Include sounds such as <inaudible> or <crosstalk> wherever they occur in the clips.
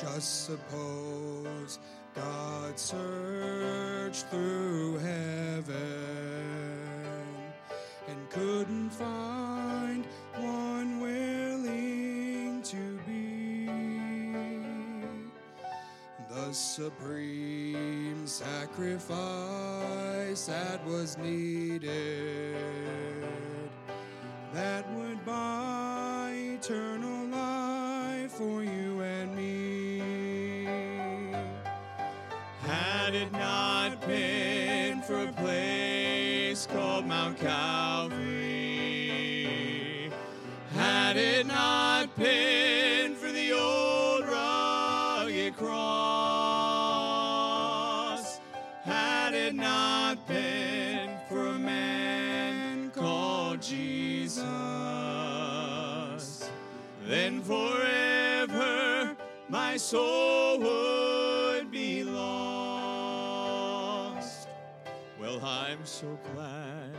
Just suppose God searched through heaven and couldn't find one willing to be. The supreme sacrifice that was needed Then forever my soul would be lost. Well, I'm so glad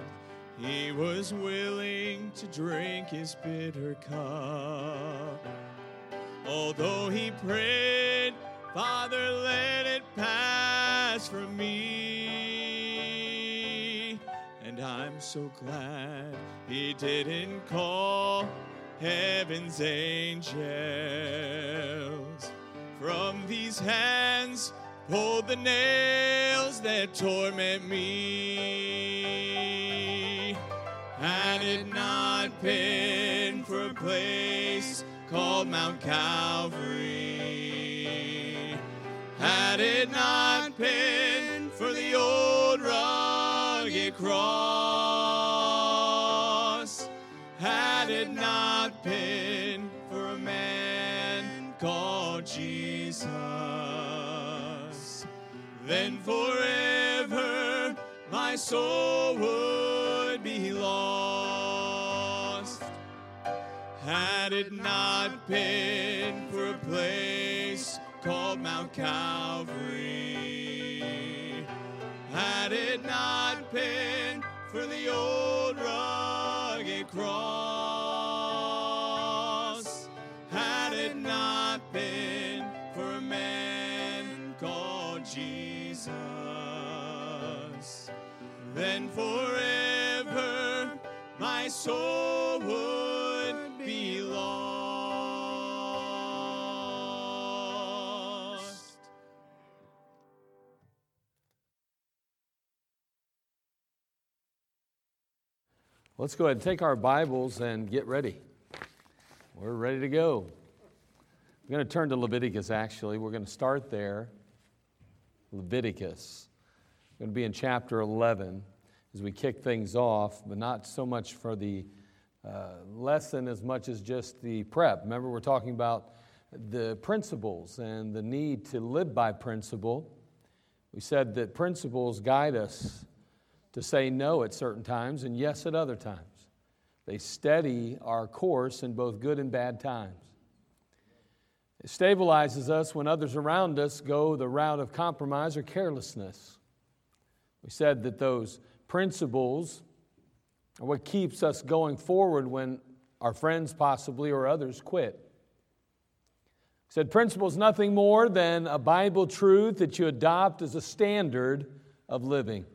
he was willing to drink his bitter cup. Although he prayed, Father, let it pass from me. And I'm so glad he didn't call heaven's angels from these hands pull the nails that torment me. Had it not been for a place called Mount Calvary, had it not been for the old cross, had it not been for a man called Jesus, then forever my soul would be lost. Had it not been for a place called Mount Calvary, had it not been for the old rugged cross, had it not been for a man called Jesus, then forever my soul Let's go ahead and take our Bibles and get ready. We're ready to go. We're going to turn to Leviticus, actually. We're going to start there. Leviticus. We're going to be in chapter 11 as we kick things off, but not so much for the uh, lesson as much as just the prep. Remember, we're talking about the principles and the need to live by principle. We said that principles guide us to say no at certain times and yes at other times. They steady our course in both good and bad times. It stabilizes us when others around us go the route of compromise or carelessness. We said that those principles are what keeps us going forward when our friends, possibly, or others quit. We said principle is nothing more than a Bible truth that you adopt as a standard of living.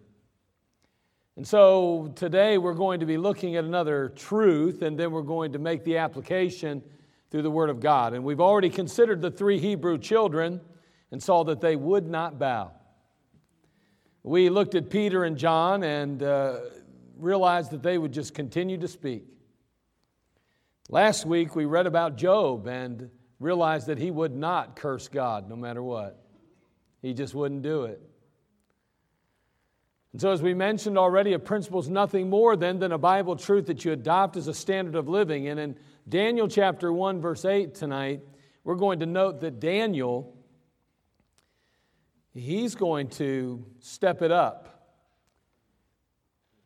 And so today we're going to be looking at another truth, and then we're going to make the application through the Word of God. And we've already considered the three Hebrew children and saw that they would not bow. We looked at Peter and John and uh, realized that they would just continue to speak. Last week we read about Job and realized that he would not curse God no matter what, he just wouldn't do it. And so, as we mentioned already, a principle is nothing more than, than a Bible truth that you adopt as a standard of living. And in Daniel chapter 1, verse 8 tonight, we're going to note that Daniel, he's going to step it up,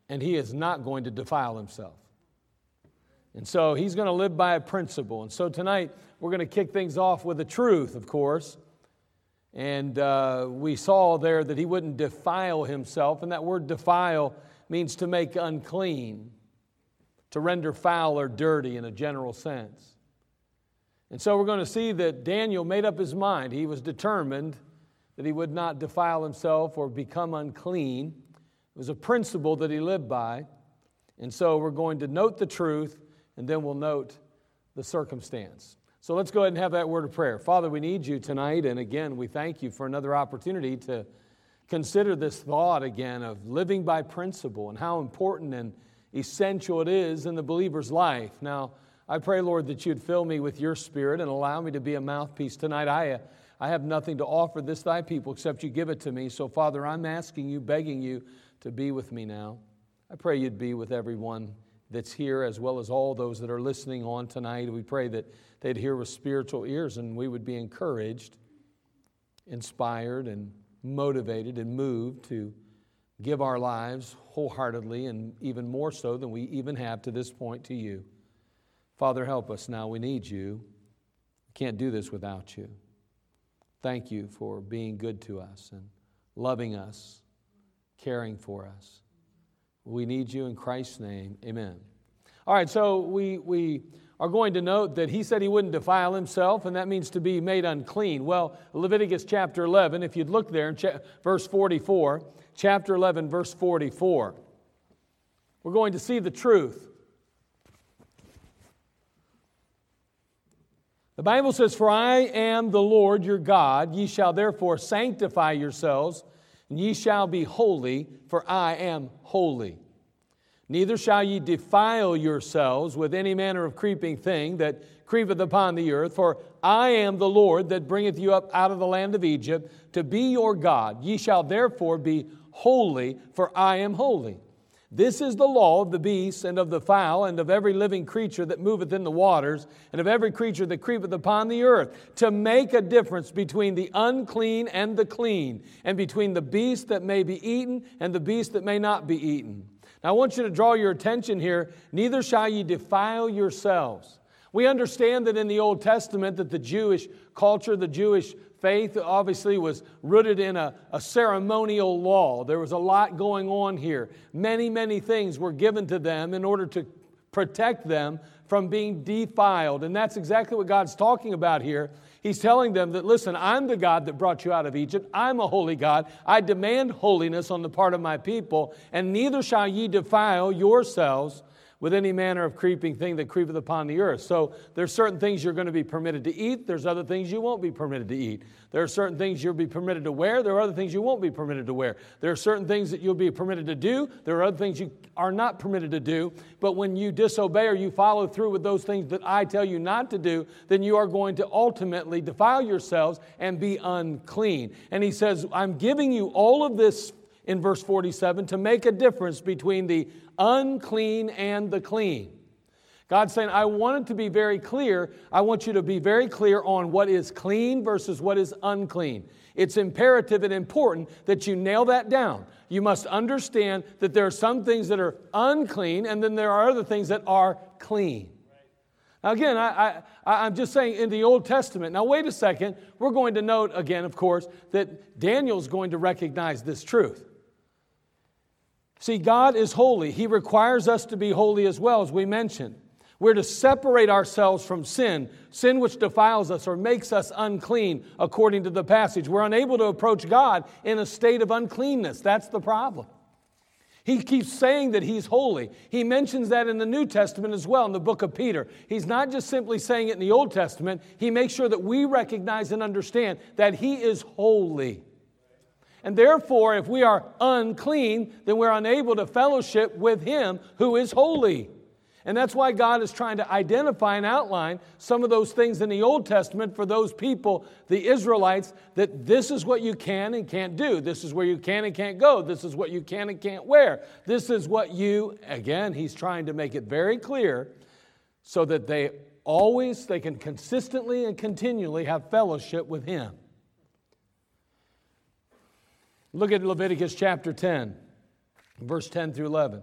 and he is not going to defile himself. And so he's going to live by a principle. And so tonight, we're going to kick things off with a truth, of course. And uh, we saw there that he wouldn't defile himself. And that word defile means to make unclean, to render foul or dirty in a general sense. And so we're going to see that Daniel made up his mind. He was determined that he would not defile himself or become unclean. It was a principle that he lived by. And so we're going to note the truth and then we'll note the circumstance. So let's go ahead and have that word of prayer. Father, we need you tonight. And again, we thank you for another opportunity to consider this thought again of living by principle and how important and essential it is in the believer's life. Now, I pray, Lord, that you'd fill me with your spirit and allow me to be a mouthpiece tonight. I, uh, I have nothing to offer this thy people except you give it to me. So, Father, I'm asking you, begging you to be with me now. I pray you'd be with everyone that's here as well as all those that are listening on tonight. We pray that they'd hear with spiritual ears and we would be encouraged, inspired, and motivated and moved to give our lives wholeheartedly and even more so than we even have to this point to you. Father, help us now. We need you. We can't do this without you. Thank you for being good to us and loving us, caring for us. We need you in Christ's name. Amen. All right, so we, we are going to note that he said he wouldn't defile himself, and that means to be made unclean. Well, Leviticus chapter 11, if you'd look there in cha- verse 44, chapter 11, verse 44, we're going to see the truth. The Bible says, For I am the Lord your God, ye shall therefore sanctify yourselves, and ye shall be holy, for I am holy. Neither shall ye defile yourselves with any manner of creeping thing that creepeth upon the earth, for I am the Lord that bringeth you up out of the land of Egypt to be your God. Ye shall therefore be holy, for I am holy. This is the law of the beasts and of the fowl and of every living creature that moveth in the waters and of every creature that creepeth upon the earth, to make a difference between the unclean and the clean, and between the beast that may be eaten and the beast that may not be eaten. Now I want you to draw your attention here, neither shall ye defile yourselves. We understand that in the Old Testament that the Jewish culture, the Jewish faith obviously was rooted in a, a, ceremonial law. There was a lot going on here. Many, many things were given to them in order to protect them from being defiled. And that's exactly what God's talking about here. He's telling them that, listen, I'm the God that brought you out of Egypt. I'm a holy God. I demand holiness on the part of my people, and neither shall ye defile yourselves with any manner of creeping thing that creepeth upon the earth. So there's certain things you're going to be permitted to eat. There's other things you won't be permitted to eat. There are certain things you'll be permitted to wear. There are other things you won't be permitted to wear. There are certain things that you'll be permitted to do. There are other things you are not permitted to do. But when you disobey or you follow through with those things that I tell you not to do, then you are going to ultimately defile yourselves and be unclean. And he says, I'm giving you all of this in verse 47 to make a difference between the unclean and the clean. God's saying, I want it to be very clear. I want you to be very clear on what is clean versus what is unclean. It's imperative and important that you nail that down. You must understand that there are some things that are unclean, and then there are other things that are clean. Now, again, I, I, I'm just saying in the Old Testament. Now, wait a second. We're going to note again, of course, that Daniel's going to recognize this truth. See, God is holy. He requires us to be holy as well, as we mentioned. We're to separate ourselves from sin, sin which defiles us or makes us unclean, according to the passage. We're unable to approach God in a state of uncleanness. That's the problem. He keeps saying that he's holy. He mentions that in the New Testament as well, in the book of Peter. He's not just simply saying it in the Old Testament, he makes sure that we recognize and understand that he is holy. And therefore, if we are unclean, then we're unable to fellowship with Him who is holy. And that's why God is trying to identify and outline some of those things in the Old Testament for those people, the Israelites, that this is what you can and can't do. This is where you can and can't go. This is what you can and can't wear. This is what you, again, He's trying to make it very clear so that they always, they can consistently and continually have fellowship with Him. Look at Leviticus chapter 10, verse 10 through 11.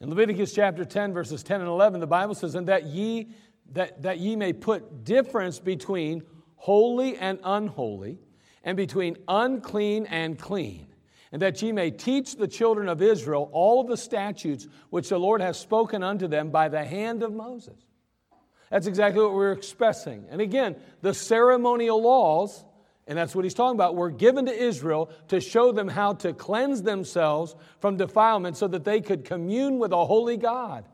In Leviticus chapter 10, verses 10 and 11, the Bible says, And that ye, that, that ye may put difference between holy and unholy, and between unclean and clean. And that ye may teach the children of Israel all the statutes which the Lord has spoken unto them by the hand of Moses. That's exactly what we're expressing. And again, the ceremonial laws, and that's what he's talking about, were given to Israel to show them how to cleanse themselves from defilement so that they could commune with a holy God.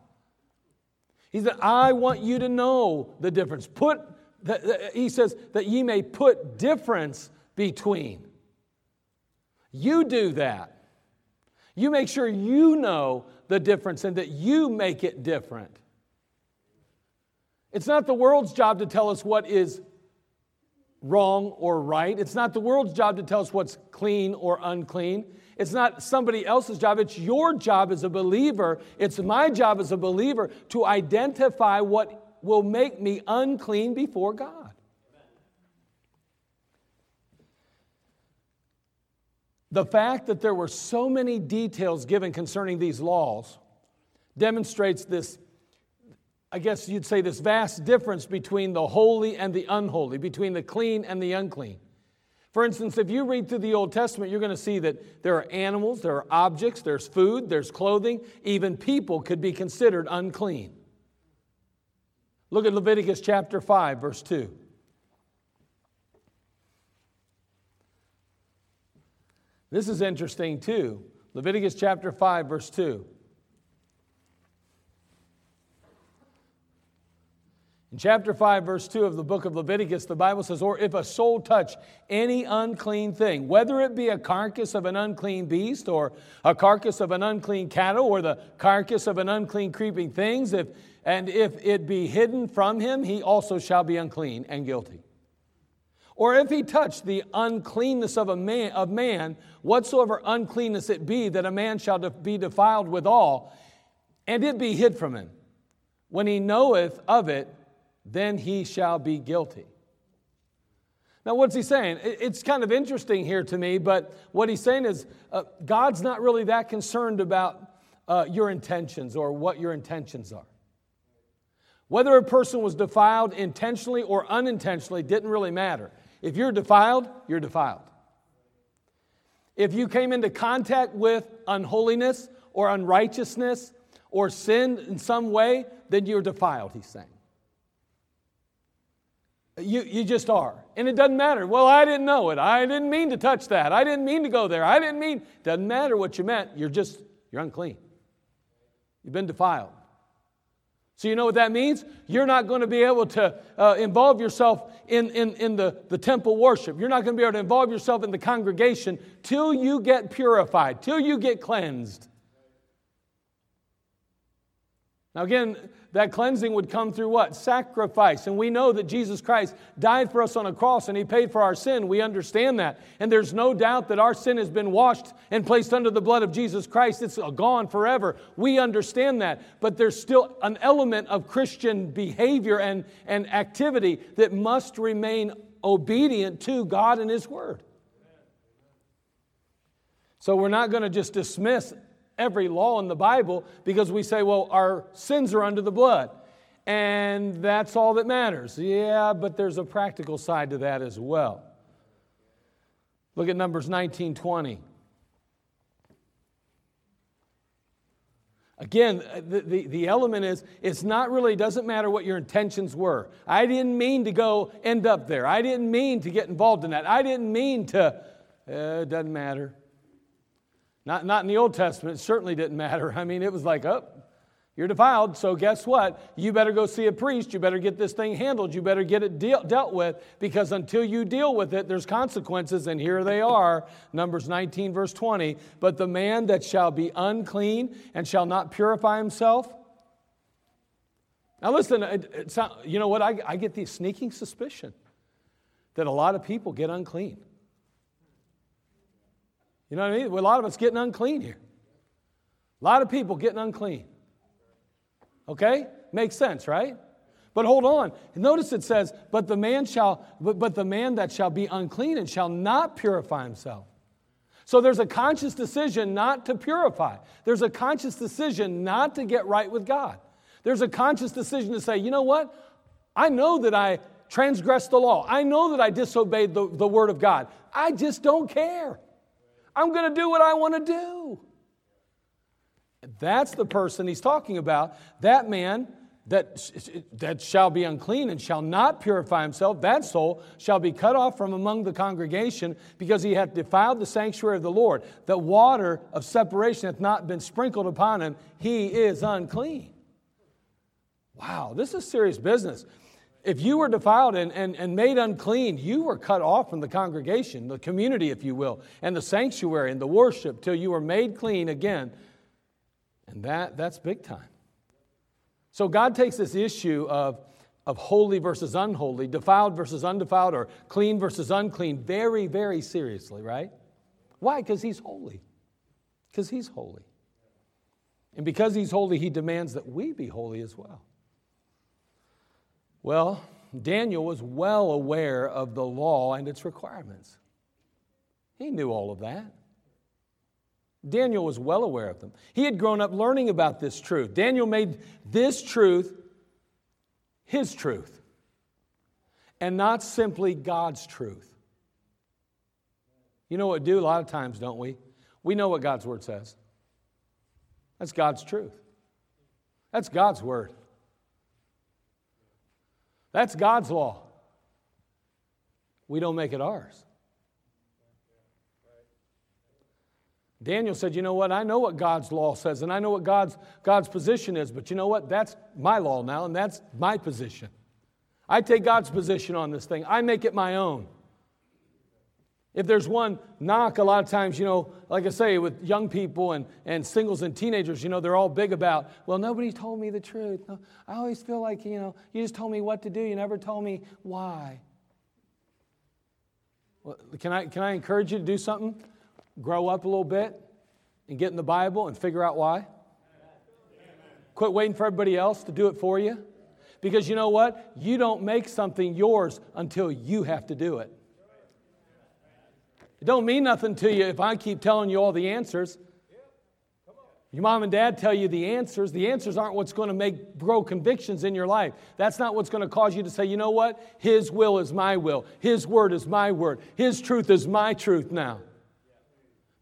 He said, I want you to know the difference. Put, he says, that ye may put difference between. You do that. You make sure you know the difference and that you make it different. It's not the world's job to tell us what is wrong or right. It's not the world's job to tell us what's clean or unclean. It's not somebody else's job. It's your job as a believer. It's my job as a believer to identify what will make me unclean before God. The fact that there were so many details given concerning these laws demonstrates this, I guess you'd say, this vast difference between the holy and the unholy, between the clean and the unclean. For instance, if you read through the Old Testament, you're going to see that there are animals, there are objects, there's food, there's clothing, even people could be considered unclean. Look at Leviticus chapter 5, verse 2. This is interesting too. Leviticus chapter 5, verse 2. In chapter 5, verse 2 of the book of Leviticus, the Bible says, Or if a soul touch any unclean thing, whether it be a carcass of an unclean beast, or a carcass of an unclean cattle, or the carcass of an unclean creeping things, if, and if it be hidden from him, he also shall be unclean and guilty. Or if he touch the uncleanness of a man, of man, whatsoever uncleanness it be, that a man shall be defiled withal, and it be hid from him. When he knoweth of it, then he shall be guilty. Now, what's he saying? It's kind of interesting here to me, but what he's saying is uh, God's not really that concerned about uh, your intentions or what your intentions are. Whether a person was defiled intentionally or unintentionally didn't really matter. If you're defiled, you're defiled. If you came into contact with unholiness or unrighteousness or sin in some way, then you're defiled, he's saying. You, you just are. And it doesn't matter. Well, I didn't know it. I didn't mean to touch that. I didn't mean to go there. I didn't mean. Doesn't matter what you meant. You're just, you're unclean. You've been defiled. So, you know what that means? You're not going to be able to uh, involve yourself in, in, in the, the temple worship. You're not going to be able to involve yourself in the congregation till you get purified, till you get cleansed. Now, again, that cleansing would come through what? Sacrifice. And we know that Jesus Christ died for us on a cross and he paid for our sin. We understand that. And there's no doubt that our sin has been washed and placed under the blood of Jesus Christ. It's gone forever. We understand that. But there's still an element of Christian behavior and, and activity that must remain obedient to God and his word. So we're not going to just dismiss every law in the Bible because we say, well, our sins are under the blood. And that's all that matters. Yeah, but there's a practical side to that as well. Look at Numbers 19 20. Again, the, the, the, element is it's not really, doesn't matter what your intentions were. I didn't mean to go end up there. I didn't mean to get involved in that. I didn't mean to, uh, it doesn't matter. Not, not in the Old Testament, it certainly didn't matter. I mean, it was like, oh, you're defiled, so guess what? You better go see a priest. You better get this thing handled. You better get it deal, dealt with because until you deal with it, there's consequences, and here they are. Numbers 19, verse 20. But the man that shall be unclean and shall not purify himself. Now, listen, it, not, you know what? I, I get the sneaking suspicion that a lot of people get unclean. You know what I mean? A lot of us getting unclean here. A lot of people getting unclean. Okay? Makes sense, right? But hold on. Notice it says, but the man shall, but, but the man that shall be unclean and shall not purify himself. So there's a conscious decision not to purify. There's a conscious decision not to get right with God. There's a conscious decision to say, you know what? I know that I transgressed the law. I know that I disobeyed the, the word of God. I just don't care. I'm going to do what I want to do. That's the person he's talking about. That man that, that shall be unclean and shall not purify himself, that soul shall be cut off from among the congregation because he hath defiled the sanctuary of the Lord. The water of separation hath not been sprinkled upon him, he is unclean. Wow, this is serious business. If you were defiled and, and, and made unclean, you were cut off from the congregation, the community, if you will, and the sanctuary and the worship till you were made clean again. And that, that's big time. So God takes this issue of, of holy versus unholy, defiled versus undefiled, or clean versus unclean very, very seriously, right? Why? Because He's holy. Because He's holy. And because He's holy, He demands that we be holy as well. Well, Daniel was well aware of the law and its requirements. He knew all of that. Daniel was well aware of them. He had grown up learning about this truth. Daniel made this truth his truth and not simply God's truth. You know what we do a lot of times, don't we? We know what God's word says. That's God's truth. That's God's word. That's God's law. We don't make it ours. Daniel said, You know what? I know what God's law says, and I know what God's, God's position is, but you know what? That's my law now, and that's my position. I take God's position on this thing, I make it my own. If there's one knock, a lot of times, you know, like I say, with young people and, and singles and teenagers, you know, they're all big about, well, nobody told me the truth. I always feel like, you know, you just told me what to do, you never told me why. Well, can, I, can I encourage you to do something? grow up a little bit and get in the Bible and figure out why? Quit waiting for everybody else to do it for you. Because you know what? You don't make something yours until you have to do it. It don't mean nothing to you if I keep telling you all the answers. Your mom and dad tell you the answers. The answers aren't what's going to make grow convictions in your life. That's not what's going to cause you to say, you know what? His will is my will. His word is my word. His truth is my truth now.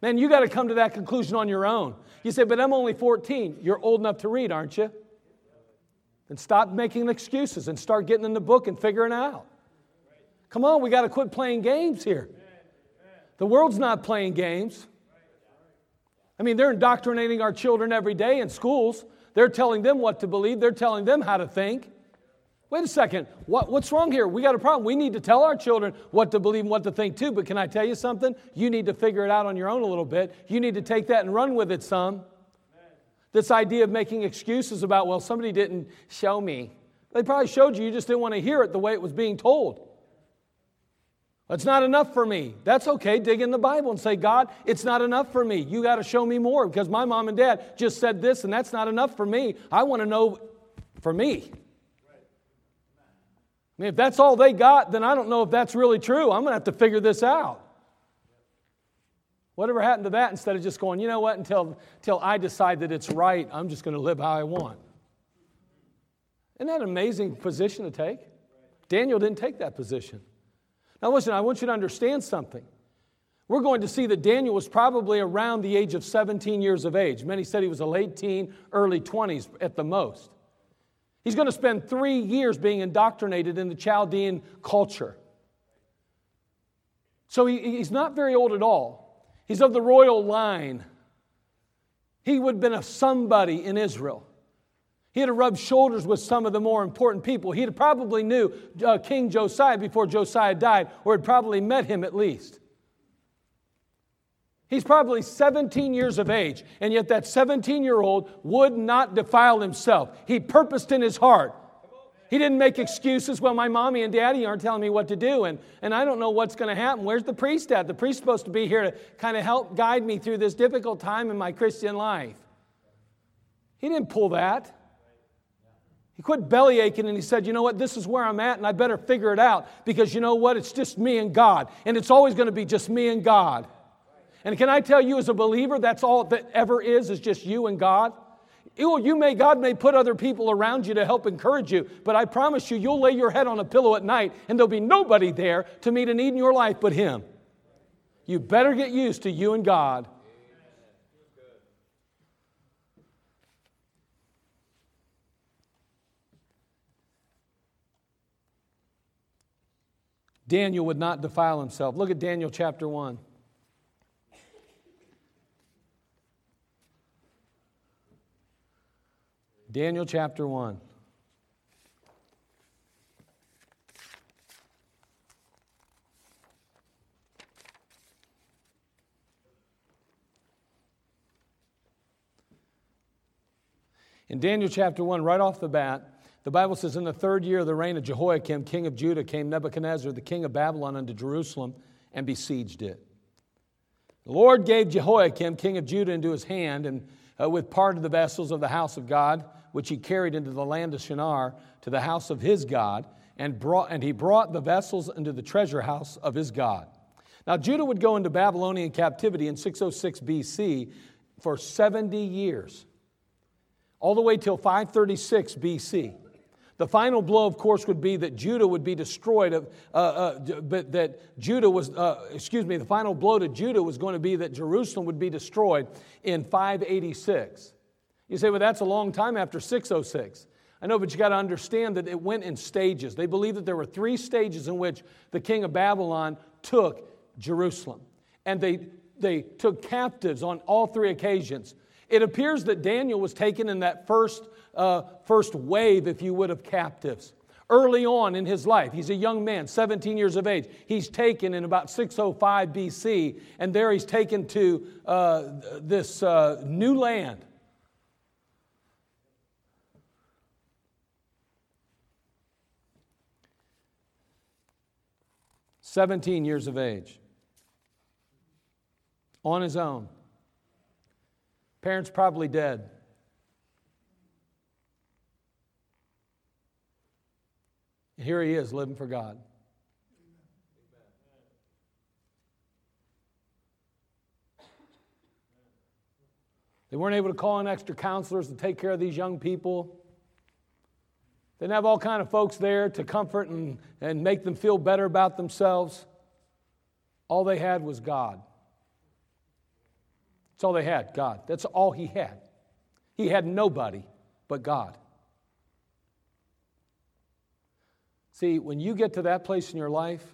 Man, you got to come to that conclusion on your own. You say, but I'm only 14. You're old enough to read, aren't you? Then stop making excuses and start getting in the book and figuring it out. Come on, we got to quit playing games here. The world's not playing games. I mean, they're indoctrinating our children every day in schools. They're telling them what to believe, they're telling them how to think. Wait a second. What, what's wrong here? We got a problem. We need to tell our children what to believe and what to think too. But can I tell you something? You need to figure it out on your own a little bit. You need to take that and run with it some. This idea of making excuses about, well, somebody didn't show me. They probably showed you, you just didn't want to hear it the way it was being told. It's not enough for me. That's okay. Dig in the Bible and say, God, it's not enough for me. You got to show me more because my mom and dad just said this and that's not enough for me. I want to know for me. I mean, if that's all they got, then I don't know if that's really true. I'm going to have to figure this out. Whatever happened to that instead of just going, you know what, until, until I decide that it's right, I'm just going to live how I want. Isn't that an amazing position to take? Daniel didn't take that position. Now, listen, I want you to understand something. We're going to see that Daniel was probably around the age of 17 years of age. Many said he was a late teen, early 20s at the most. He's going to spend three years being indoctrinated in the Chaldean culture. So he, he's not very old at all. He's of the royal line. He would have been a somebody in Israel. He had to rub shoulders with some of the more important people. He had probably knew uh, King Josiah before Josiah died, or had probably met him at least. He's probably 17 years of age, and yet that 17 year old would not defile himself. He purposed in his heart. He didn't make excuses. Well, my mommy and daddy aren't telling me what to do, and, and I don't know what's going to happen. Where's the priest at? The priest's supposed to be here to kind of help guide me through this difficult time in my Christian life. He didn't pull that. He quit belly aching and he said, You know what? This is where I'm at, and I better figure it out because you know what? It's just me and God, and it's always going to be just me and God. And can I tell you, as a believer, that's all that ever is, is just you and God? You may, God may put other people around you to help encourage you, but I promise you, you'll lay your head on a pillow at night and there'll be nobody there to meet a need in your life but Him. You better get used to you and God. Daniel would not defile himself. Look at Daniel chapter 1. Daniel chapter 1. In Daniel chapter 1, right off the bat, the Bible says, In the third year of the reign of Jehoiakim, king of Judah, came Nebuchadnezzar, the king of Babylon, unto Jerusalem and besieged it. The Lord gave Jehoiakim, king of Judah, into his hand, and uh, with part of the vessels of the house of God, which he carried into the land of Shinar, to the house of his God, and, brought, and he brought the vessels into the treasure house of his God. Now, Judah would go into Babylonian captivity in 606 BC for 70 years all the way till 536 BC. The final blow, of course, would be that Judah would be destroyed, uh, uh, but that Judah was, uh, excuse me, the final blow to Judah was going to be that Jerusalem would be destroyed in 586. You say, well, that's a long time after 606. I know, but you got to understand that it went in stages. They believe that there were three stages in which the king of Babylon took Jerusalem. And they, they took captives on all three occasions. It appears that Daniel was taken in that first, uh, first wave, if you would, of captives. Early on in his life, he's a young man, 17 years of age. He's taken in about 605 BC, and there he's taken to uh, this uh, new land. Seventeen years of age, on his own. Parents probably dead. And here he is living for God. They weren't able to call in extra counselors to take care of these young people. They didn't have all kind of folks there to comfort and, and make them feel better about themselves. All they had was God. That's all they had, God. That's all he had. He had nobody but God. See, when you get to that place in your life,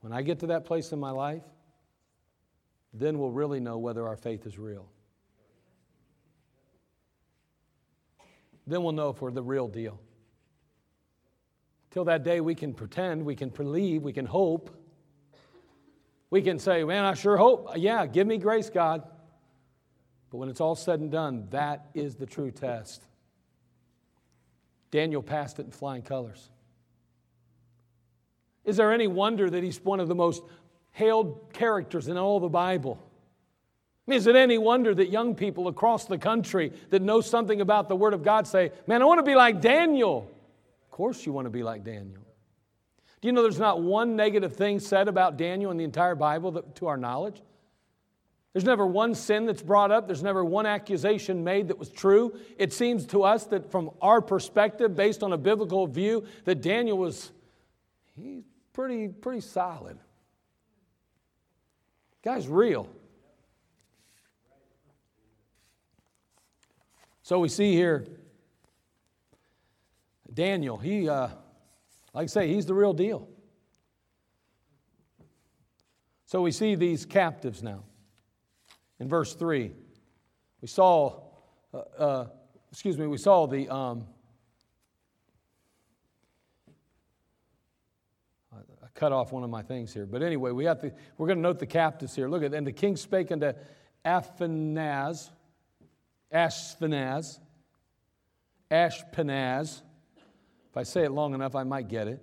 when I get to that place in my life, then we'll really know whether our faith is real. Then we'll know if we're the real deal. Till that day, we can pretend, we can believe, we can hope. We can say, Man, I sure hope. Yeah, give me grace, God. But when it's all said and done, that is the true test. Daniel passed it in flying colors. Is there any wonder that he's one of the most hailed characters in all the Bible? Is it any wonder that young people across the country that know something about the Word of God say, Man, I want to be like Daniel? Of course, you want to be like Daniel. Do you know there's not one negative thing said about Daniel in the entire Bible that, to our knowledge? There's never one sin that's brought up. There's never one accusation made that was true. It seems to us that from our perspective, based on a biblical view, that Daniel was he's pretty, pretty solid. Guy's real. So we see here Daniel, he, uh, like I say, he's the real deal. So we see these captives now in verse 3. We saw, uh, uh, excuse me, we saw the. Um, I cut off one of my things here. But anyway, we have to, we're going to note the captives here. Look at, and the king spake unto Aphanaz, Ashpenaz, Ashpenaz. If I say it long enough, I might get it.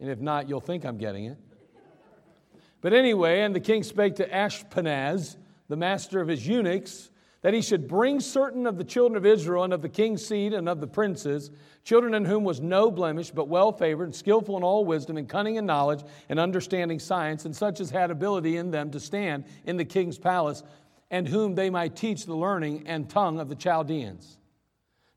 And if not, you'll think I'm getting it. But anyway, and the king spake to Ashpenaz, the master of his eunuchs, that he should bring certain of the children of Israel and of the king's seed and of the princes, children in whom was no blemish, but well favored, and skillful in all wisdom, and cunning in knowledge, and understanding science, and such as had ability in them to stand in the king's palace, and whom they might teach the learning and tongue of the Chaldeans.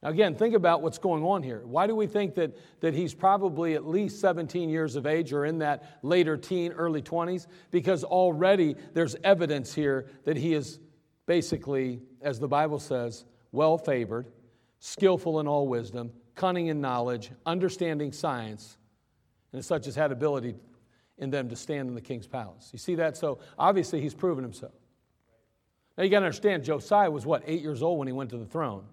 Now, again, think about what's going on here. Why do we think that, that he's probably at least 17 years of age or in that later teen, early 20s? Because already there's evidence here that he is basically, as the Bible says, well favored, skillful in all wisdom, cunning in knowledge, understanding science, and such as had ability in them to stand in the king's palace. You see that? So obviously he's proven himself. Now you got to understand, Josiah was what, eight years old when he went to the throne.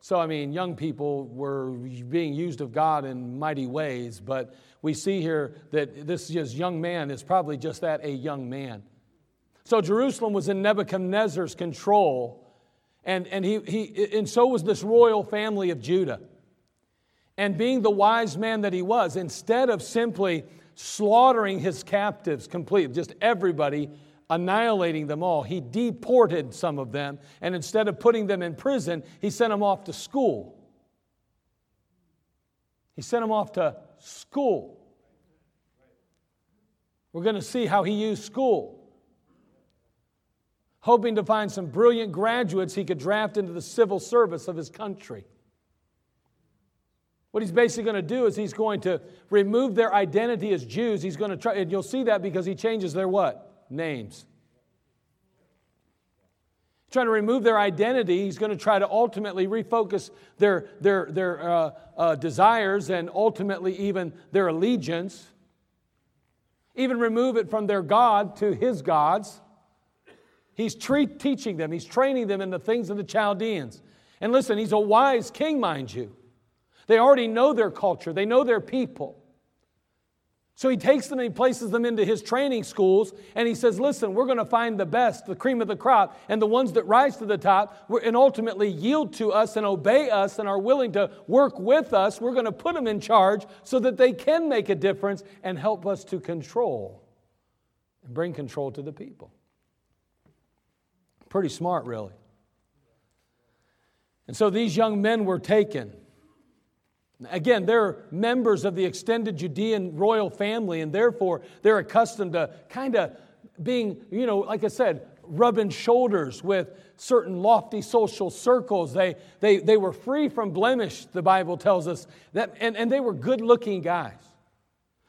So, I mean, young people were being used of God in mighty ways, but we see here that this young man is probably just that a young man. So, Jerusalem was in Nebuchadnezzar's control, and, and, he, he, and so was this royal family of Judah. And being the wise man that he was, instead of simply slaughtering his captives completely, just everybody, annihilating them all. He deported some of them, and instead of putting them in prison, he sent them off to school. He sent them off to school. We're going to see how he used school. Hoping to find some brilliant graduates he could draft into the civil service of his country. What he's basically going to do is he's going to remove their identity as Jews. He's going to try, and you'll see that because he changes their what? names. He's trying to remove their identity. He's going to try to ultimately refocus their, their, their uh, uh, desires and ultimately even their allegiance. Even remove it from their God to his gods. He's tre- teaching them, he's training them in the things of the Chaldeans. And listen, he's a wise king, mind you. They already know their culture, they know their people. So he takes them and he places them into his training schools and he says, Listen, we're going to find the best, the cream of the crop, and the ones that rise to the top and ultimately yield to us and obey us and are willing to work with us. We're going to put them in charge so that they can make a difference and help us to control and bring control to the people. Pretty smart, really. And so these young men were taken. Again, they're members of the extended Judean royal family, and therefore they're accustomed to kind of being, you know, like I said, rubbing shoulders with certain lofty social circles. They, they, they were free from blemish, the Bible tells us, that, and, and they were good looking guys.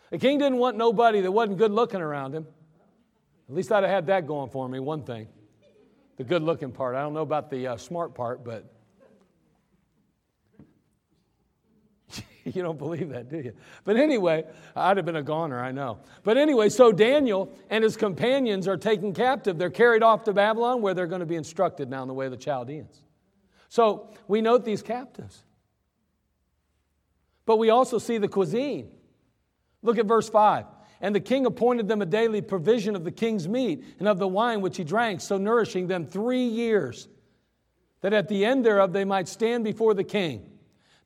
The king didn't want nobody that wasn't good looking around him. At least I'd have had that going for me, one thing. The good looking part. I don't know about the uh, smart part, but <laughs> you don't believe that, do you? But anyway, I'd have been a goner, I know. But anyway, so Daniel and his companions are taken captive. They're carried off to Babylon where they're going to be instructed now in the way of the Chaldeans. So we note these captives. But we also see the cuisine. Look at verse 5. And the king appointed them a daily provision of the king's meat and of the wine which he drank, so nourishing them three years, that at the end thereof they might stand before the king.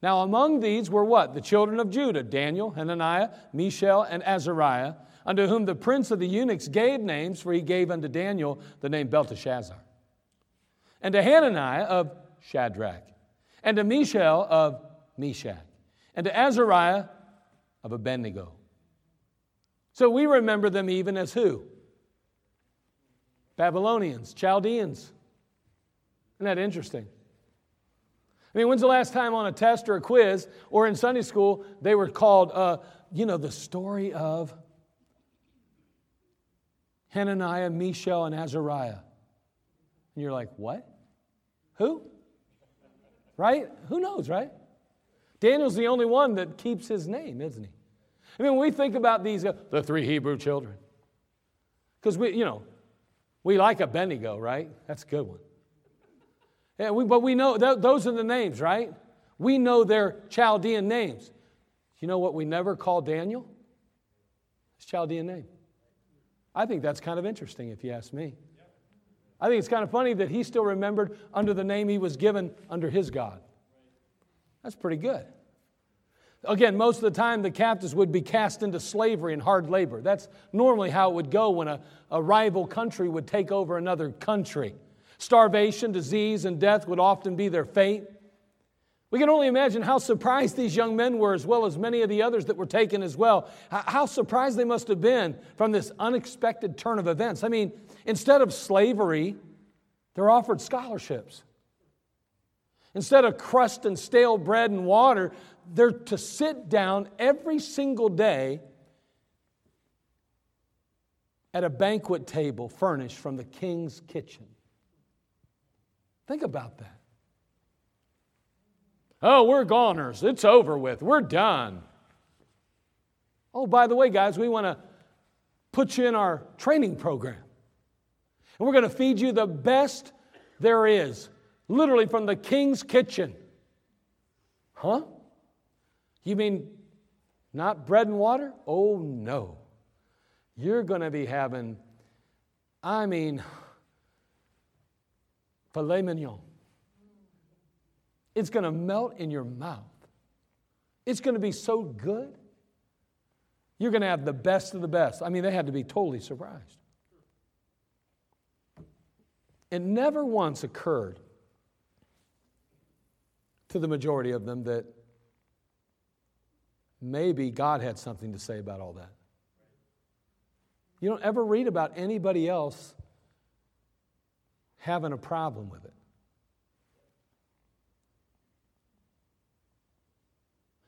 Now, among these were what? The children of Judah Daniel, Hananiah, Mishael, and Azariah, unto whom the prince of the eunuchs gave names, for he gave unto Daniel the name Belteshazzar. And to Hananiah of Shadrach, and to Mishael of Meshach, and to Azariah of Abednego. So we remember them even as who? Babylonians, Chaldeans. Isn't that interesting? I mean, when's the last time on a test or a quiz or in Sunday school they were called, uh, you know, the story of Hananiah, Mishael, and Azariah? And you're like, what? Who? Right? Who knows, right? Daniel's the only one that keeps his name, isn't he? I mean, when we think about these, the three Hebrew children, because we, you know, we like a Abednego, right? That's a good one. Yeah, we, but we know th- those are the names, right? We know their Chaldean names. You know what we never call Daniel? His Chaldean name. I think that's kind of interesting, if you ask me. I think it's kind of funny that he still remembered under the name he was given under his God. That's pretty good. Again, most of the time the captives would be cast into slavery and hard labor. That's normally how it would go when a, a rival country would take over another country. Starvation, disease, and death would often be their fate. We can only imagine how surprised these young men were, as well as many of the others that were taken as well. How surprised they must have been from this unexpected turn of events. I mean, instead of slavery, they're offered scholarships. Instead of crust and stale bread and water, they're to sit down every single day at a banquet table furnished from the king's kitchen. Think about that. Oh, we're goners. It's over with. We're done. Oh, by the way, guys, we want to put you in our training program. And we're going to feed you the best there is, literally from the king's kitchen. Huh? You mean not bread and water? Oh, no. You're going to be having, I mean, filet mignon. It's going to melt in your mouth. It's going to be so good. You're going to have the best of the best. I mean, they had to be totally surprised. It never once occurred to the majority of them that maybe God had something to say about all that. You don't ever read about anybody else having a problem with it.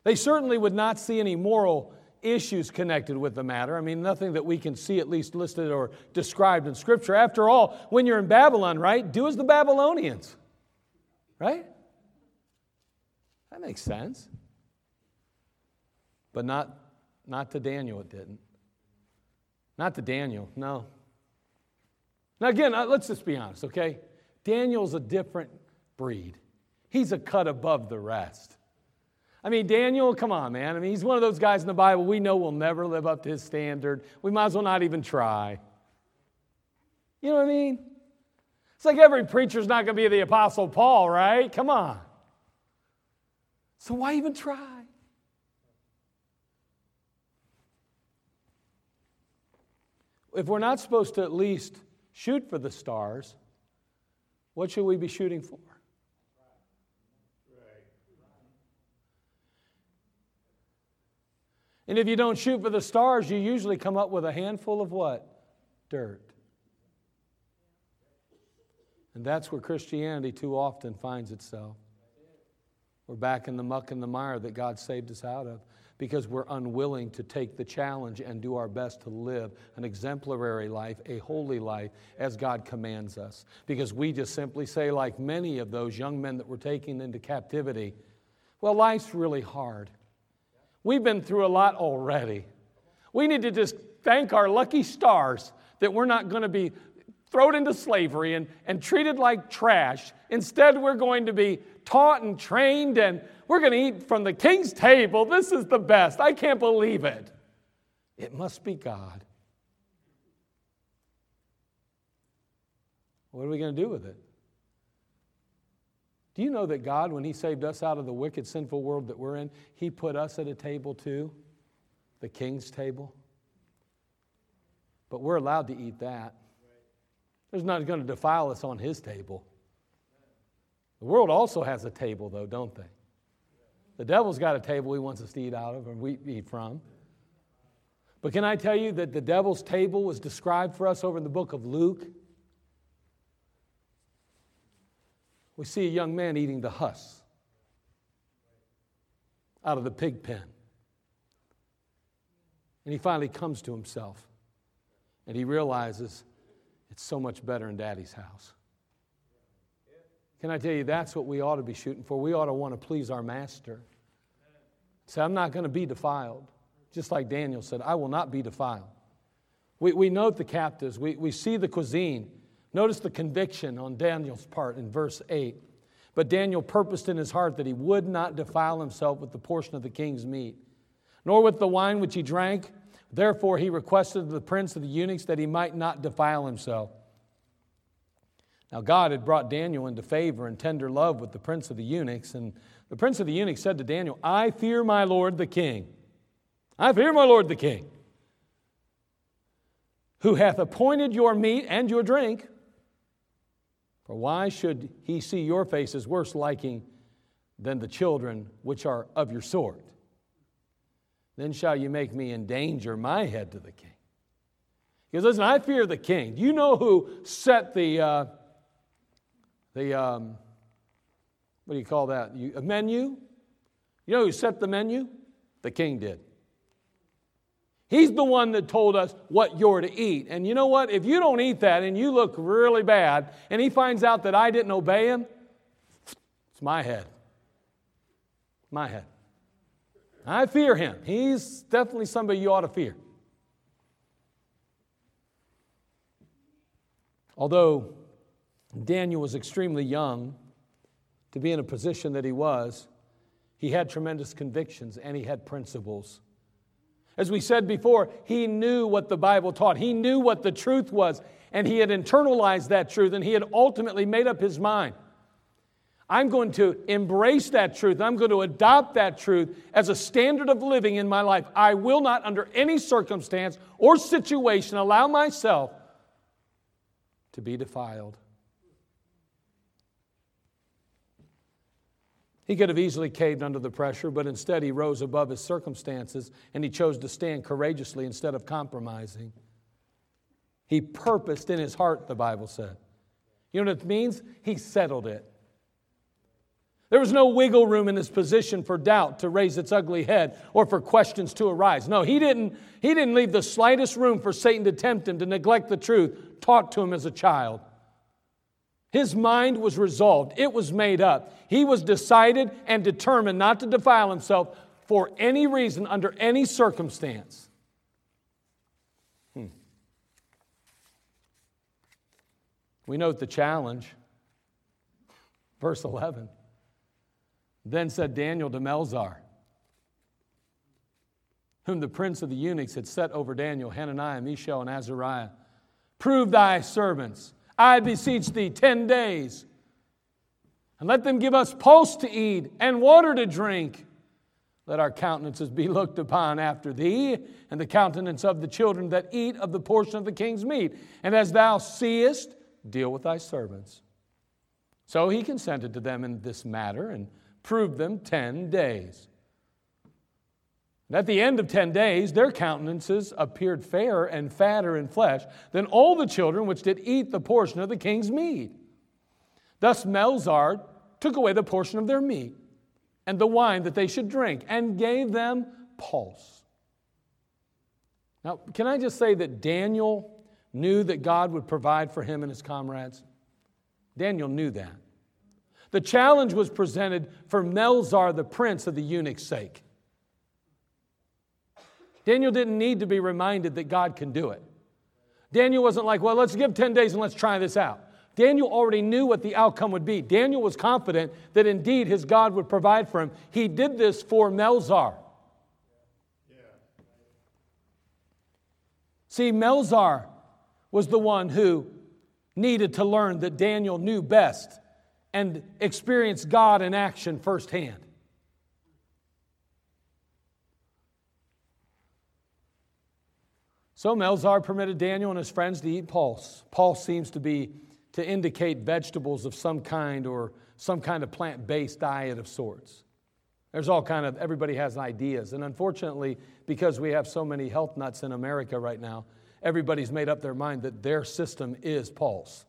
They certainly would not see any moral issues connected with the matter. I mean, nothing that we can see at least listed or described in Scripture. After all, when you're in Babylon, right, do as the Babylonians, right? That makes sense. But not, not to Daniel, it didn't. Not to Daniel, no. Now, again, uh, let's just be honest, okay? Daniel's a different breed, he's a cut above the rest. I mean, Daniel, come on, man. I mean, he's one of those guys in the Bible we know will never live up to his standard. We might as well not even try. You know what I mean? It's like every preacher's not going to be the Apostle Paul, right? Come on. So why even try? If we're not supposed to at least shoot for the stars, what should we be shooting for? And if you don't shoot for the stars, you usually come up with a handful of what? Dirt. And that's where Christianity too often finds itself. We're back in the muck and the mire that God saved us out of because we're unwilling to take the challenge and do our best to live an exemplary life, a holy life, as God commands us. Because we just simply say, like many of those young men that were taken into captivity, well, life's really hard. We've been through a lot already. We need to just thank our lucky stars that we're not going to be thrown into slavery and, and treated like trash. Instead, we're going to be taught and trained, and we're going to eat from the king's table. This is the best. I can't believe it. It must be God. What are we going to do with it? Do you know that God, when He saved us out of the wicked, sinful world that we're in, He put us at a table too? The king's table? But we're allowed to eat that. There's nothing going to defile us on His table. The world also has a table, though, don't they? The devil's got a table he wants us to eat out of and we eat from. But can I tell you that the devil's table was described for us over in the book of Luke? we see a young man eating the husk out of the pig pen. And he finally comes to himself and he realizes it's so much better in daddy's house. Can I tell you, that's what we ought to be shooting for? We ought to want to please our master. Say, I'm not going to be defiled. Just like Daniel said, I will not be defiled. We, we note the captives, we, we see the cuisine. Notice the conviction on Daniel's part in verse 8. But Daniel purposed in his heart that he would not defile himself with the portion of the king's meat, nor with the wine which he drank. Therefore, he requested of the prince of the eunuchs that he might not defile himself. Now, God had brought Daniel into favor and tender love with the prince of the eunuchs. And the prince of the eunuchs said to Daniel, I fear my lord the king. I fear my lord the king, who hath appointed your meat and your drink. For why should he see your faces worse liking than the children which are of your sort? Then shall you make me endanger my head to the king. Because listen, I fear the king. Do you know who set the, uh, the um, what do you call that? You, a menu? You know who set the menu? The king did. He's the one that told us what you're to eat. And you know what? If you don't eat that and you look really bad, and he finds out that I didn't obey him, it's my head. My head. I fear him. He's definitely somebody you ought to fear. Although Daniel was extremely young to be in a position that he was, he had tremendous convictions and he had principles. As we said before, he knew what the Bible taught, he knew what the truth was, and he had internalized that truth, and he had ultimately made up his mind. I'm going to embrace that truth. I'm going to adopt that truth as a standard of living in my life. I will not, under any circumstance or situation, allow myself to be defiled. He could have easily caved under the pressure, but instead he rose above his circumstances and he chose to stand courageously instead of compromising. He purposed in his heart, the Bible said. You know what it means? He settled it. There was no wiggle room in his position for doubt to raise its ugly head or for questions to arise. No, he didn't, he didn't leave the slightest room for Satan to tempt him to neglect the truth taught to him as a child. His mind was resolved, it was made up. He was decided and determined not to defile himself for any reason under any circumstance. Hmm. We note the challenge. Verse 11. Then said Daniel to Melzar, whom the prince of the eunuchs had set over Daniel, Hananiah, Mishael, and Azariah, Prove thy servants I beseech thee, 10 days. And let them give us pulse to eat and water to drink. Let our countenances be looked upon after thee, and the countenance of the children that eat of the portion of the king's meat. And as thou seest, deal with thy servants. So he consented to them in this matter and proved them 10 days. And at the end of ten days, their countenances appeared fairer and fatter in flesh than all the children which did eat the portion of the king's meat. Thus Melzar took away the portion of their meat and the wine that they should drink and gave them pulse. Now, can I just say that Daniel knew that God would provide for him and his comrades? Daniel knew that. The challenge was presented for Melzar, the prince of the eunuch's sake. Daniel didn't need to be reminded that God can do it. Daniel wasn't like, well, let's give 10 days and let's try this out. Daniel already knew what the outcome would be. Daniel was confident that indeed his God would provide for him. He did this for Melzar. See, Melzar was the one who needed to learn that Daniel knew best and experienced God in action firsthand. So Melzar permitted Daniel and his friends to eat pulse. Pulse seems to be to indicate vegetables of some kind or some kind of plant-based diet of sorts. There's all kind of everybody has ideas, and unfortunately, because we have so many health nuts in America right now, everybody's made up their mind that their system is pulse.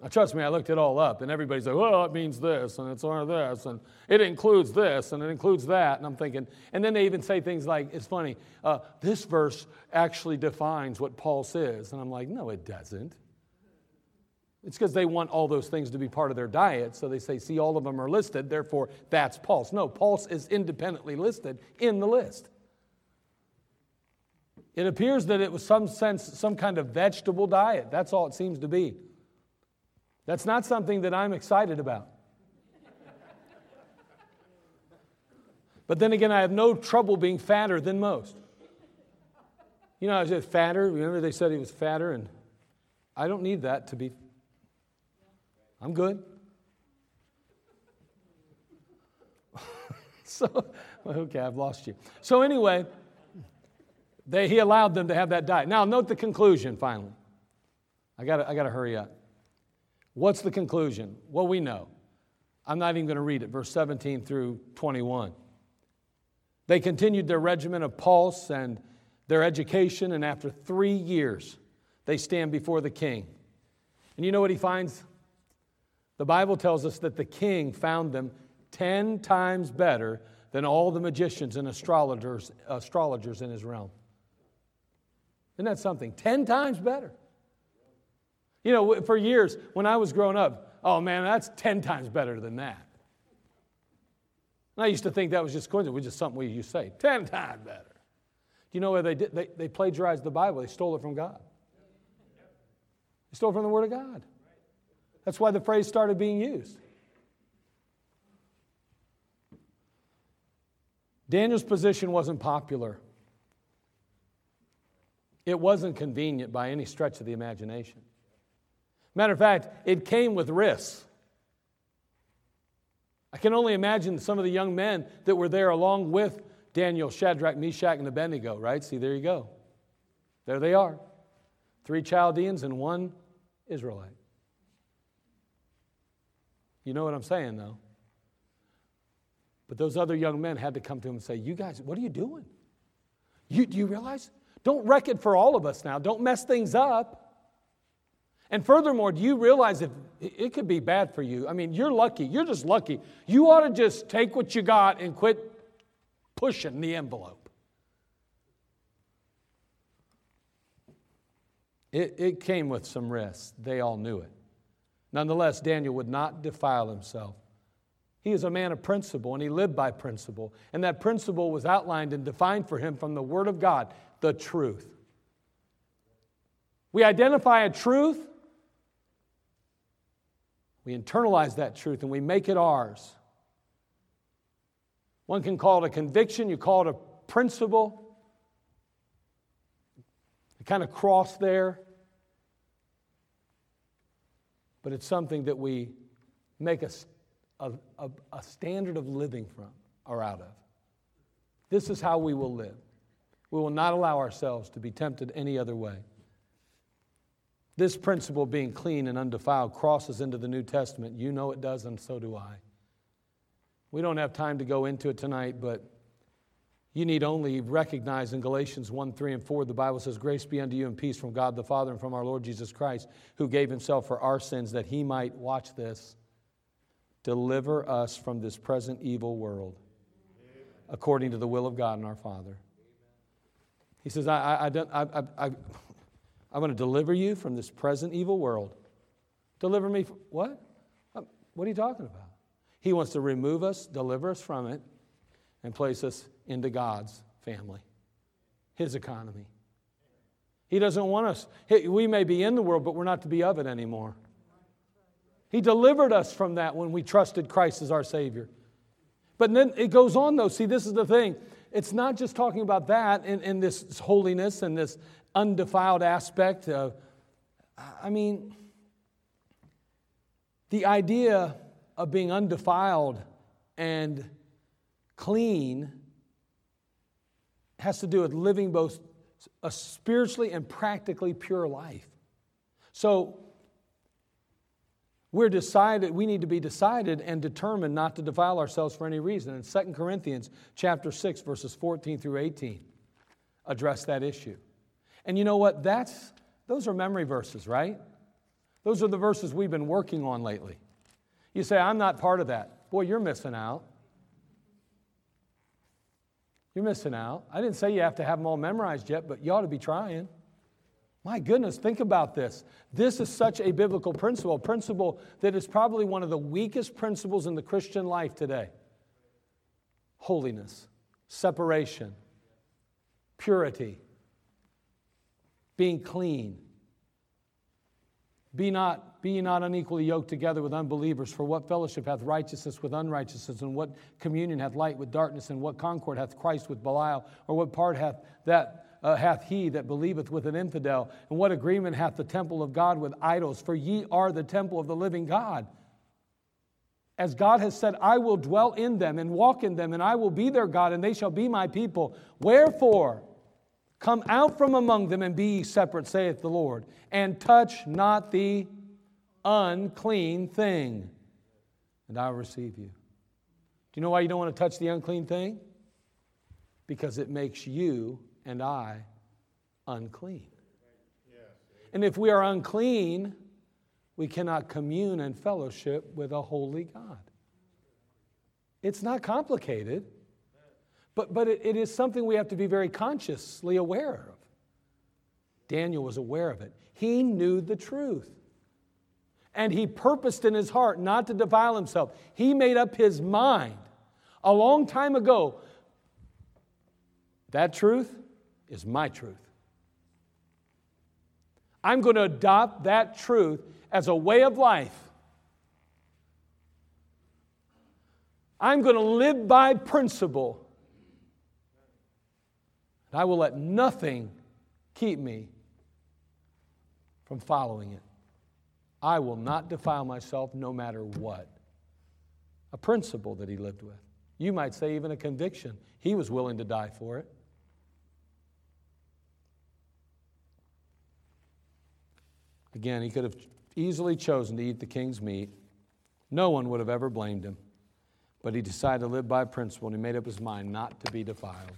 Now, trust me, I looked it all up, and everybody's like, well, it means this, and it's or this, and it includes this, and it includes that. And I'm thinking, and then they even say things like, it's funny, uh, this verse actually defines what pulse is. And I'm like, no, it doesn't. It's because they want all those things to be part of their diet. So they say, see, all of them are listed, therefore that's pulse. No, pulse is independently listed in the list. It appears that it was some sense, some kind of vegetable diet. That's all it seems to be. That's not something that I'm excited about. But then again, I have no trouble being fatter than most. You know, I was fatter. Remember, they said he was fatter, and I don't need that to be. I'm good. <laughs> so, okay, I've lost you. So, anyway, they, he allowed them to have that diet. Now, note the conclusion finally. I got I to hurry up. What's the conclusion? Well, we know. I'm not even going to read it, verse 17 through 21. They continued their regimen of pulse and their education, and after three years, they stand before the king. And you know what he finds? The Bible tells us that the king found them 10 times better than all the magicians and astrologers, astrologers in his realm. Isn't that something? 10 times better. You know, for years, when I was growing up, oh man, that's 10 times better than that. And I used to think that was just coincidence, which is something we used to say 10 times better. Do you know where they did? They, they plagiarized the Bible, they stole it from God. They stole it from the Word of God. That's why the phrase started being used. Daniel's position wasn't popular. It wasn't convenient by any stretch of the imagination. Matter of fact, it came with risks. I can only imagine some of the young men that were there along with Daniel, Shadrach, Meshach, and Abednego, right? See, there you go. There they are. Three Chaldeans and one Israelite. You know what I'm saying, though? But those other young men had to come to him and say, You guys, what are you doing? You, do you realize? Don't wreck it for all of us now. Don't mess things up. And furthermore, do you realize if it could be bad for you? I mean, you're lucky. You're just lucky. You ought to just take what you got and quit pushing the envelope. It, it came with some risks. They all knew it. Nonetheless, Daniel would not defile himself. He is a man of principle and he lived by principle. And that principle was outlined and defined for him from the Word of God the truth. We identify a truth, we internalize that truth, and we make it ours. One can call it a conviction, you call it a principle. You kind of cross there. But it's something that we make a, a, a, standard of living from or out of. This is how we will live. We will not allow ourselves to be tempted any other way. This principle, of being clean and undefiled, crosses into the New Testament. You know it does, and so do I. We don't have time to go into it tonight, but you need only recognize in Galatians 1 3 and 4, the Bible says, Grace be unto you and peace from God the Father and from our Lord Jesus Christ, who gave himself for our sins that he might, watch this, deliver us from this present evil world, according to the will of God and our Father. He says, I, I, I, don't, I, I, I, I'm going to deliver you from this present evil world. Deliver me from what? Um, what are you talking about? He wants to remove us, deliver us from it, and place us into God's family, His economy. He doesn't want us, we may be in the world, but we're not to be of it anymore. He delivered us from that when we trusted Christ as our Savior. But then it goes on, though. See, this is the thing. It's not just talking about that in, in this holiness and this undefiled aspect of, I mean, the idea of being undefiled and clean has to do with living both a spiritually and practically pure life. So we're decided, we need to be decided and determined not to defile ourselves for any reason. And 2 Corinthians chapter 6, verses 14 through 18 address that issue. And you know what? That's those are memory verses, right? Those are the verses we've been working on lately. You say, I'm not part of that. Boy, you're missing out. You're missing out. I didn't say you have to have them all memorized yet, but you ought to be trying. My goodness, think about this. This is such a biblical principle, a principle that is probably one of the weakest principles in the Christian life today holiness, separation, purity, being clean. Be not, be not unequally yoked together with unbelievers, for what fellowship hath righteousness with unrighteousness, and what communion hath light with darkness, and what concord hath Christ with Belial, or what part hath that uh, hath he that believeth with an infidel, and what agreement hath the temple of God with idols? For ye are the temple of the living God. As God has said, I will dwell in them and walk in them, and I will be their God, and they shall be my people. Wherefore, Come out from among them and be separate, saith the Lord, and touch not the unclean thing, and I will receive you. Do you know why you don't want to touch the unclean thing? Because it makes you and I unclean. And if we are unclean, we cannot commune and fellowship with a holy God. It's not complicated, but, but it, it is something we have to be very consciously aware of. Daniel was aware of it. He knew the truth. And he purposed in his heart not to defile himself. He made up his mind a long time ago. That truth is my truth. I'm going to adopt that truth as a way of life. I'm going to live by principle. And I will let nothing keep me from following it. I will not defile myself no matter what. A principle that he lived with. You might say, even a conviction. He was willing to die for it. Again, he could have easily chosen to eat the king's meat. No one would have ever blamed him. But he decided to live by principle and he made up his mind not to be defiled.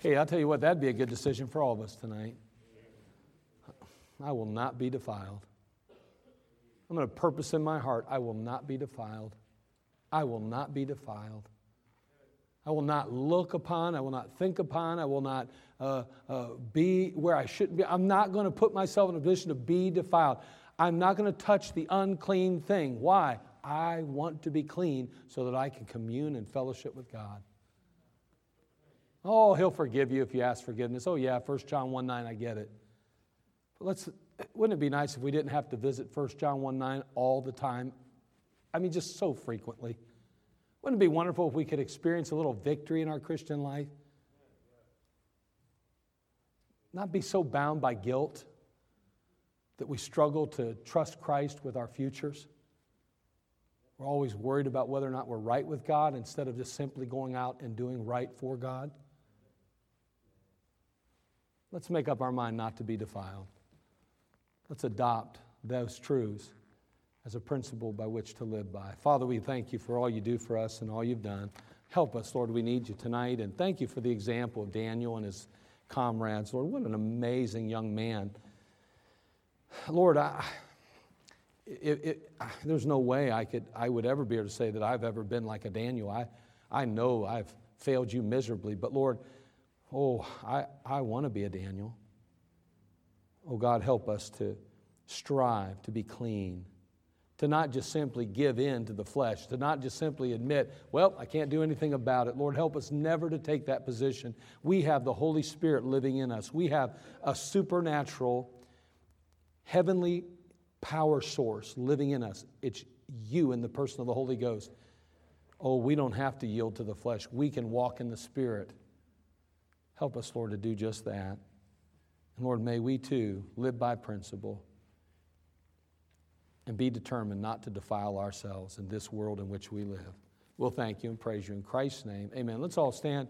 Hey, I'll tell you what, that'd be a good decision for all of us tonight. I will not be defiled. I'm going to purpose in my heart I will not be defiled. I will not be defiled. I will not look upon, I will not think upon, I will not uh, uh, be where I shouldn't be. I'm not going to put myself in a position to be defiled. I'm not going to touch the unclean thing. Why? I want to be clean so that I can commune and fellowship with God. Oh, he'll forgive you if you ask forgiveness. Oh, yeah, 1 John 1 9, I get it. But let's, wouldn't it be nice if we didn't have to visit 1 John 1 9 all the time? I mean, just so frequently. Wouldn't it be wonderful if we could experience a little victory in our Christian life? Not be so bound by guilt that we struggle to trust Christ with our futures. We're always worried about whether or not we're right with God instead of just simply going out and doing right for God. Let's make up our mind not to be defiled. Let's adopt those truths as a principle by which to live by. Father, we thank you for all you do for us and all you've done. Help us, Lord. We need you tonight. And thank you for the example of Daniel and his comrades. Lord, what an amazing young man. Lord, I, it, it, there's no way I, could, I would ever be able to say that I've ever been like a Daniel. I, I know I've failed you miserably, but Lord, oh, I, I want to be a Daniel. Oh, God, help us to strive to be clean to not just simply give in to the flesh, to not just simply admit, well, I can't do anything about it. Lord, help us never to take that position. We have the Holy Spirit living in us, we have a supernatural, heavenly power source living in us. It's you in the person of the Holy Ghost. Oh, we don't have to yield to the flesh, we can walk in the Spirit. Help us, Lord, to do just that. And Lord, may we too live by principle and be determined not to defile ourselves in this world in which we live. We'll thank you and praise you in Christ's name. Amen. Let's all stand.